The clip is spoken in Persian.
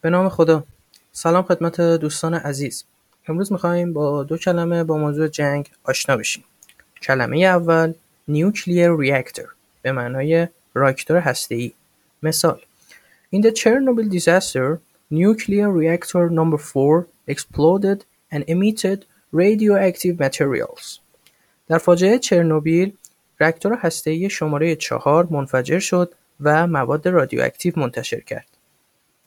به نام خدا. سلام خدمت دوستان عزیز. امروز می‌خوایم با دو کلمه با موضوع جنگ آشنا بشیم. کلمه اول نیوکلیر ریاکتور به معنای راکتور هسته‌ای. مثال In the Chernobyl disaster nuclear reactor number 4 exploded and emitted radioactive materials. در فاجعه چرنوبیل راکتور هسته‌ای شماره 4 منفجر شد و مواد رادیواکتیو منتشر کرد.